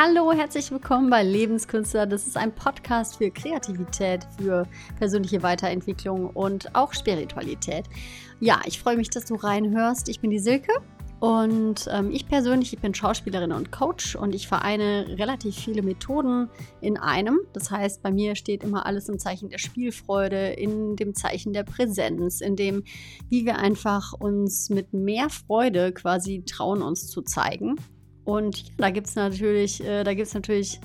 Hallo, herzlich willkommen bei Lebenskünstler. Das ist ein Podcast für Kreativität, für persönliche Weiterentwicklung und auch Spiritualität. Ja, ich freue mich, dass du reinhörst. Ich bin die Silke und ähm, ich persönlich, ich bin Schauspielerin und Coach und ich vereine relativ viele Methoden in einem. Das heißt, bei mir steht immer alles im Zeichen der Spielfreude, in dem Zeichen der Präsenz, in dem, wie wir einfach uns mit mehr Freude quasi trauen, uns zu zeigen. Und ja, da gibt es natürlich, äh, da gibt es natürlich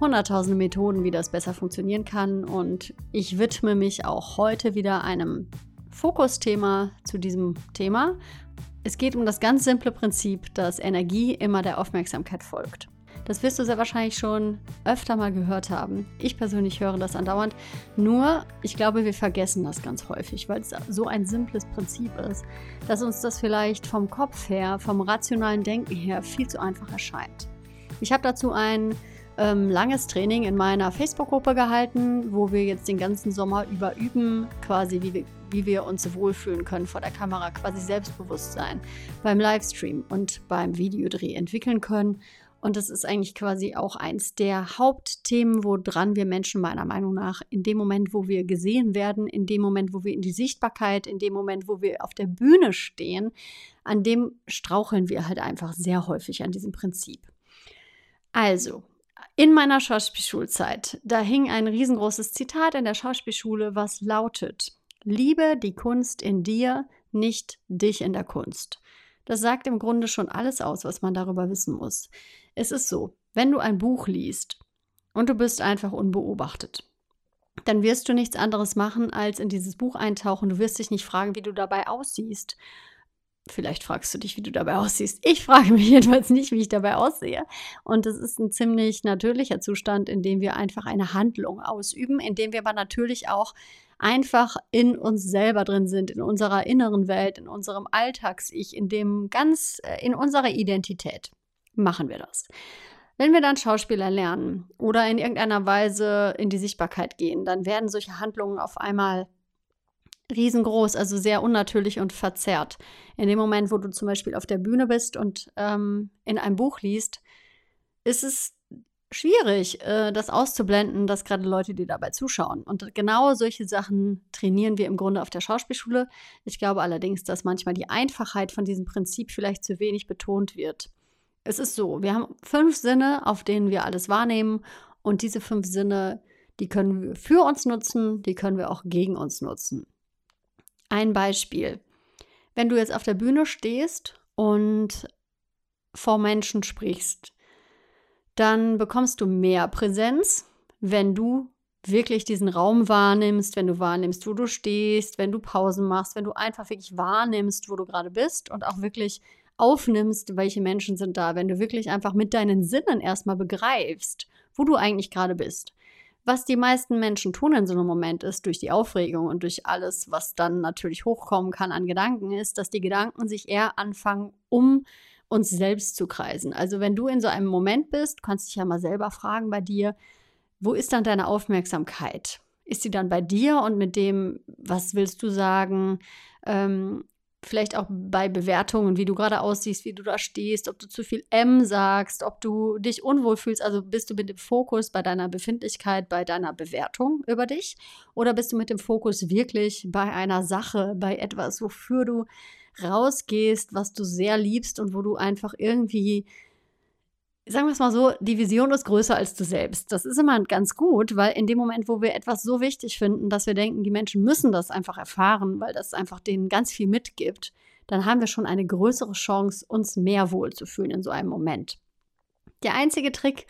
hunderttausende Methoden, wie das besser funktionieren kann. Und ich widme mich auch heute wieder einem Fokusthema zu diesem Thema. Es geht um das ganz simple Prinzip, dass Energie immer der Aufmerksamkeit folgt. Das wirst du sehr wahrscheinlich schon öfter mal gehört haben. Ich persönlich höre das andauernd. Nur, ich glaube, wir vergessen das ganz häufig, weil es so ein simples Prinzip ist, dass uns das vielleicht vom Kopf her, vom rationalen Denken her viel zu einfach erscheint. Ich habe dazu ein ähm, langes Training in meiner Facebook-Gruppe gehalten, wo wir jetzt den ganzen Sommer über üben, quasi wie wir, wie wir uns wohlfühlen können vor der Kamera, quasi Selbstbewusstsein beim Livestream und beim Videodreh entwickeln können und das ist eigentlich quasi auch eins der Hauptthemen, woran wir Menschen meiner Meinung nach in dem Moment, wo wir gesehen werden, in dem Moment, wo wir in die Sichtbarkeit, in dem Moment, wo wir auf der Bühne stehen, an dem straucheln wir halt einfach sehr häufig an diesem Prinzip. Also, in meiner Schauspielschulzeit, da hing ein riesengroßes Zitat in der Schauspielschule, was lautet: Liebe die Kunst in dir, nicht dich in der Kunst. Das sagt im Grunde schon alles aus, was man darüber wissen muss. Es ist so, wenn du ein Buch liest und du bist einfach unbeobachtet, dann wirst du nichts anderes machen, als in dieses Buch eintauchen. Du wirst dich nicht fragen, wie du dabei aussiehst. Vielleicht fragst du dich, wie du dabei aussiehst. Ich frage mich jedenfalls nicht, wie ich dabei aussehe. Und es ist ein ziemlich natürlicher Zustand, in dem wir einfach eine Handlung ausüben, in dem wir aber natürlich auch einfach in uns selber drin sind, in unserer inneren Welt, in unserem Alltags-Ich, in dem ganz, äh, in unserer Identität machen wir das. Wenn wir dann Schauspieler lernen oder in irgendeiner Weise in die Sichtbarkeit gehen, dann werden solche Handlungen auf einmal riesengroß, also sehr unnatürlich und verzerrt. In dem Moment, wo du zum Beispiel auf der Bühne bist und ähm, in einem Buch liest, ist es schwierig, äh, das auszublenden, dass gerade Leute dir dabei zuschauen. Und genau solche Sachen trainieren wir im Grunde auf der Schauspielschule. Ich glaube allerdings, dass manchmal die Einfachheit von diesem Prinzip vielleicht zu wenig betont wird. Es ist so, wir haben fünf Sinne, auf denen wir alles wahrnehmen. Und diese fünf Sinne, die können wir für uns nutzen, die können wir auch gegen uns nutzen. Ein Beispiel. Wenn du jetzt auf der Bühne stehst und vor Menschen sprichst, dann bekommst du mehr Präsenz, wenn du wirklich diesen Raum wahrnimmst, wenn du wahrnimmst, wo du stehst, wenn du Pausen machst, wenn du einfach wirklich wahrnimmst, wo du gerade bist und auch wirklich aufnimmst, welche Menschen sind da, wenn du wirklich einfach mit deinen Sinnen erstmal begreifst, wo du eigentlich gerade bist. Was die meisten Menschen tun in so einem Moment ist, durch die Aufregung und durch alles, was dann natürlich hochkommen kann an Gedanken, ist, dass die Gedanken sich eher anfangen, um uns selbst zu kreisen. Also wenn du in so einem Moment bist, kannst dich ja mal selber fragen bei dir, wo ist dann deine Aufmerksamkeit? Ist sie dann bei dir und mit dem, was willst du sagen? Ähm, vielleicht auch bei Bewertungen, wie du gerade aussiehst, wie du da stehst, ob du zu viel M sagst, ob du dich unwohl fühlst, also bist du mit dem Fokus bei deiner Befindlichkeit, bei deiner Bewertung über dich oder bist du mit dem Fokus wirklich bei einer Sache, bei etwas, wofür du rausgehst, was du sehr liebst und wo du einfach irgendwie, sagen wir es mal so, die Vision ist größer als du selbst. Das ist immer ganz gut, weil in dem Moment, wo wir etwas so wichtig finden, dass wir denken, die Menschen müssen das einfach erfahren, weil das einfach denen ganz viel mitgibt, dann haben wir schon eine größere Chance, uns mehr wohlzufühlen in so einem Moment. Der einzige Trick,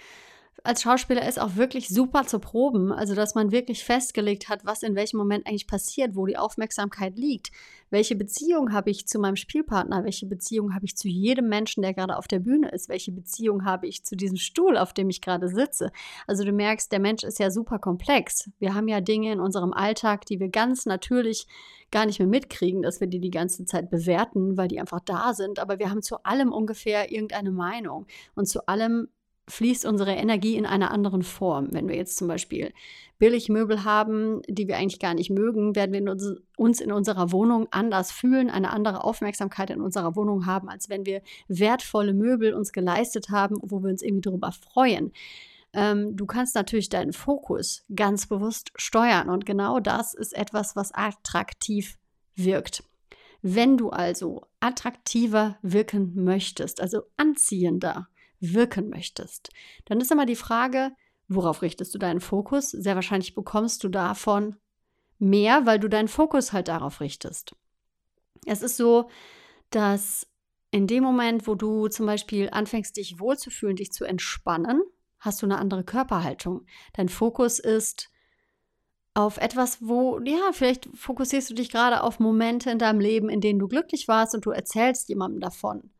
als Schauspieler ist auch wirklich super zu proben. Also, dass man wirklich festgelegt hat, was in welchem Moment eigentlich passiert, wo die Aufmerksamkeit liegt. Welche Beziehung habe ich zu meinem Spielpartner? Welche Beziehung habe ich zu jedem Menschen, der gerade auf der Bühne ist? Welche Beziehung habe ich zu diesem Stuhl, auf dem ich gerade sitze? Also, du merkst, der Mensch ist ja super komplex. Wir haben ja Dinge in unserem Alltag, die wir ganz natürlich gar nicht mehr mitkriegen, dass wir die die ganze Zeit bewerten, weil die einfach da sind. Aber wir haben zu allem ungefähr irgendeine Meinung. Und zu allem fließt unsere Energie in einer anderen Form. Wenn wir jetzt zum Beispiel Billigmöbel haben, die wir eigentlich gar nicht mögen, werden wir uns in unserer Wohnung anders fühlen, eine andere Aufmerksamkeit in unserer Wohnung haben, als wenn wir wertvolle Möbel uns geleistet haben, wo wir uns irgendwie darüber freuen. Ähm, du kannst natürlich deinen Fokus ganz bewusst steuern und genau das ist etwas, was attraktiv wirkt. Wenn du also attraktiver wirken möchtest, also anziehender wirken möchtest, dann ist immer die Frage, worauf richtest du deinen Fokus? Sehr wahrscheinlich bekommst du davon mehr, weil du deinen Fokus halt darauf richtest. Es ist so, dass in dem Moment, wo du zum Beispiel anfängst, dich wohlzufühlen, dich zu entspannen, hast du eine andere Körperhaltung. Dein Fokus ist auf etwas, wo, ja, vielleicht fokussierst du dich gerade auf Momente in deinem Leben, in denen du glücklich warst und du erzählst jemandem davon.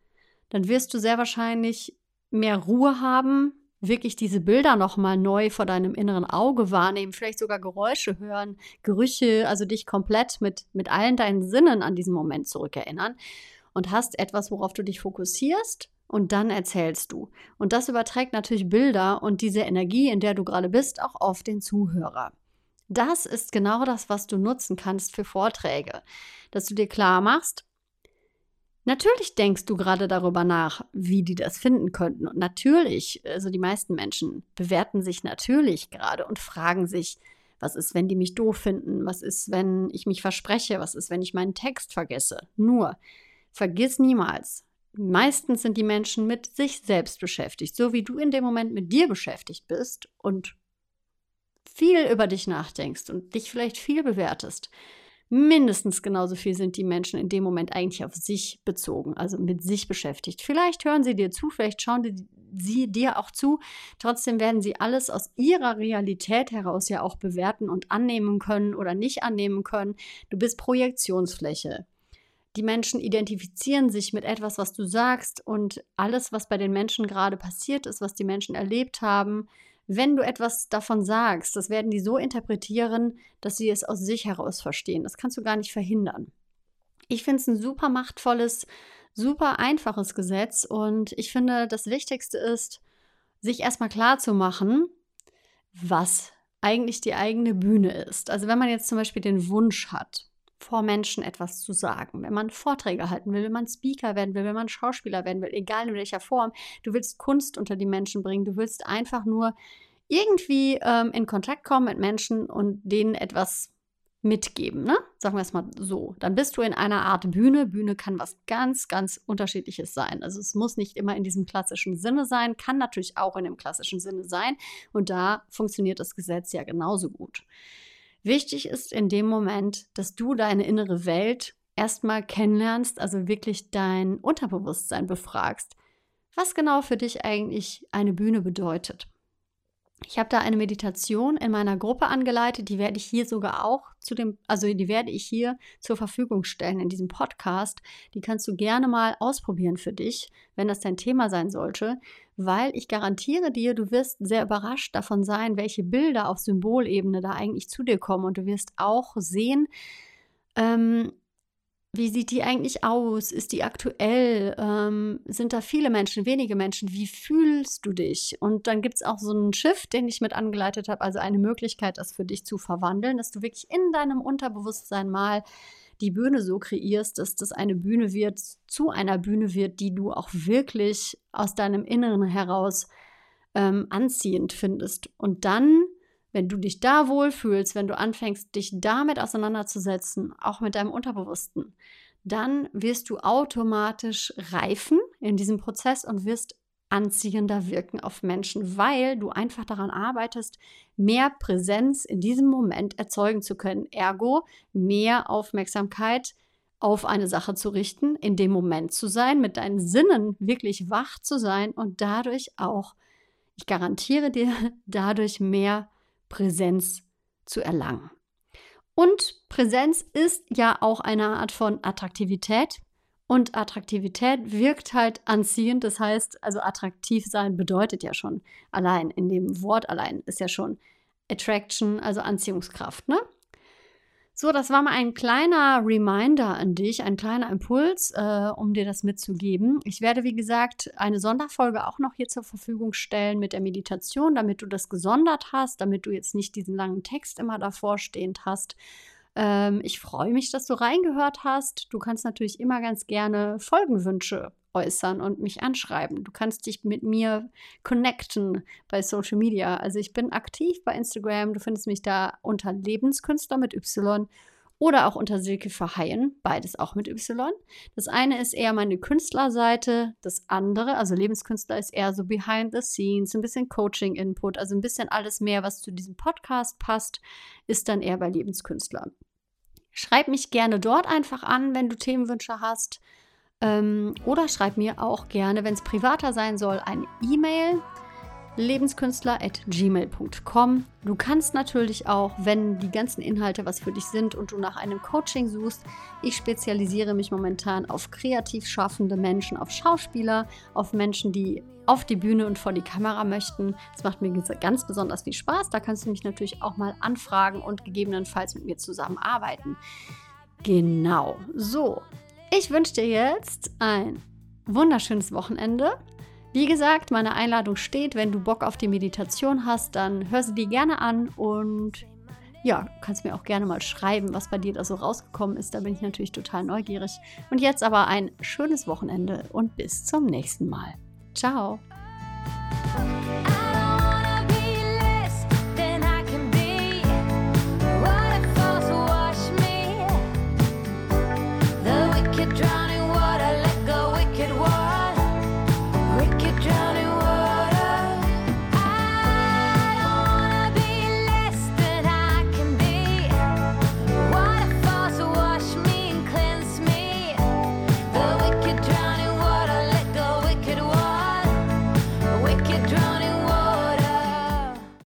Dann wirst du sehr wahrscheinlich mehr Ruhe haben, wirklich diese Bilder nochmal neu vor deinem inneren Auge wahrnehmen, vielleicht sogar Geräusche hören, Gerüche, also dich komplett mit, mit allen deinen Sinnen an diesen Moment zurückerinnern und hast etwas, worauf du dich fokussierst und dann erzählst du. Und das überträgt natürlich Bilder und diese Energie, in der du gerade bist, auch auf den Zuhörer. Das ist genau das, was du nutzen kannst für Vorträge, dass du dir klar machst, Natürlich denkst du gerade darüber nach, wie die das finden könnten. Und natürlich, also die meisten Menschen bewerten sich natürlich gerade und fragen sich, was ist, wenn die mich doof finden? Was ist, wenn ich mich verspreche? Was ist, wenn ich meinen Text vergesse? Nur, vergiss niemals, Meistens sind die Menschen mit sich selbst beschäftigt, so wie du in dem Moment mit dir beschäftigt bist und viel über dich nachdenkst und dich vielleicht viel bewertest. Mindestens genauso viel sind die Menschen in dem Moment eigentlich auf sich bezogen, also mit sich beschäftigt. Vielleicht hören sie dir zu, vielleicht schauen sie dir auch zu. Trotzdem werden sie alles aus ihrer Realität heraus ja auch bewerten und annehmen können oder nicht annehmen können. Du bist Projektionsfläche. Die Menschen identifizieren sich mit etwas, was du sagst und alles, was bei den Menschen gerade passiert ist, was die Menschen erlebt haben, wenn du etwas davon sagst, das werden die so interpretieren, dass sie es aus sich heraus verstehen. Das kannst du gar nicht verhindern. Ich finde es ein super machtvolles, super einfaches Gesetz und ich finde, das Wichtigste ist, sich erstmal klar zu machen, was eigentlich die eigene Bühne ist. Also wenn man jetzt zum Beispiel den Wunsch hat, vor Menschen etwas zu sagen, wenn man Vorträge halten will, wenn man Speaker werden will, wenn man Schauspieler werden will, egal in welcher Form, du willst Kunst unter die Menschen bringen, du willst einfach nur irgendwie ähm, in Kontakt kommen mit Menschen und denen etwas mitgeben, ne? Sagen wir es mal so. Dann bist du in einer Art Bühne. Bühne kann was ganz, ganz Unterschiedliches sein. Also es muss nicht immer in diesem klassischen Sinne sein, kann natürlich auch in dem klassischen Sinne sein. Und da funktioniert das Gesetz ja genauso gut. Wichtig ist in dem Moment, dass du deine innere Welt erstmal kennenlernst, also wirklich dein Unterbewusstsein befragst, was genau für dich eigentlich eine Bühne bedeutet. Ich habe da eine Meditation in meiner Gruppe angeleitet, die werde ich hier sogar auch zu dem, also die werde ich hier zur Verfügung stellen in diesem Podcast. Die kannst du gerne mal ausprobieren für dich, wenn das dein Thema sein sollte, weil ich garantiere dir, du wirst sehr überrascht davon sein, welche Bilder auf Symbolebene da eigentlich zu dir kommen und du wirst auch sehen, ähm, wie sieht die eigentlich aus? Ist die aktuell? Ähm, sind da viele Menschen, wenige Menschen? Wie fühlst du dich? Und dann gibt es auch so einen Shift, den ich mit angeleitet habe, also eine Möglichkeit, das für dich zu verwandeln, dass du wirklich in deinem Unterbewusstsein mal die Bühne so kreierst, dass das eine Bühne wird, zu einer Bühne wird, die du auch wirklich aus deinem Inneren heraus ähm, anziehend findest. Und dann wenn du dich da wohlfühlst, wenn du anfängst, dich damit auseinanderzusetzen, auch mit deinem Unterbewussten, dann wirst du automatisch reifen in diesem Prozess und wirst anziehender wirken auf Menschen, weil du einfach daran arbeitest, mehr Präsenz in diesem Moment erzeugen zu können. Ergo, mehr Aufmerksamkeit auf eine Sache zu richten, in dem Moment zu sein, mit deinen Sinnen wirklich wach zu sein und dadurch auch, ich garantiere dir, dadurch mehr Präsenz zu erlangen. Und Präsenz ist ja auch eine Art von Attraktivität. Und Attraktivität wirkt halt anziehend. Das heißt, also attraktiv sein bedeutet ja schon allein, in dem Wort allein ist ja schon Attraction, also Anziehungskraft, ne? So, das war mal ein kleiner Reminder an dich, ein kleiner Impuls, äh, um dir das mitzugeben. Ich werde, wie gesagt, eine Sonderfolge auch noch hier zur Verfügung stellen mit der Meditation, damit du das gesondert hast, damit du jetzt nicht diesen langen Text immer davor stehend hast. Ähm, ich freue mich, dass du reingehört hast. Du kannst natürlich immer ganz gerne Folgenwünsche äußern und mich anschreiben. Du kannst dich mit mir connecten bei Social Media. Also ich bin aktiv bei Instagram. Du findest mich da unter Lebenskünstler mit Y oder auch unter Silke Verheyen, beides auch mit Y. Das eine ist eher meine Künstlerseite, das andere, also Lebenskünstler, ist eher so behind the scenes, ein bisschen Coaching-Input, also ein bisschen alles mehr, was zu diesem Podcast passt, ist dann eher bei Lebenskünstler. Schreib mich gerne dort einfach an, wenn du Themenwünsche hast. Ähm, oder schreib mir auch gerne, wenn es privater sein soll, eine E-Mail lebenskünstler.gmail.com. Du kannst natürlich auch, wenn die ganzen Inhalte was für dich sind und du nach einem Coaching suchst, ich spezialisiere mich momentan auf kreativ schaffende Menschen, auf Schauspieler, auf Menschen, die auf die Bühne und vor die Kamera möchten. Das macht mir ganz besonders viel Spaß. Da kannst du mich natürlich auch mal anfragen und gegebenenfalls mit mir zusammenarbeiten. Genau. So, ich wünsche dir jetzt ein wunderschönes Wochenende. Wie gesagt, meine Einladung steht. Wenn du Bock auf die Meditation hast, dann hör sie dir gerne an und ja, kannst mir auch gerne mal schreiben, was bei dir da so rausgekommen ist. Da bin ich natürlich total neugierig. Und jetzt aber ein schönes Wochenende und bis zum nächsten Mal. Ciao.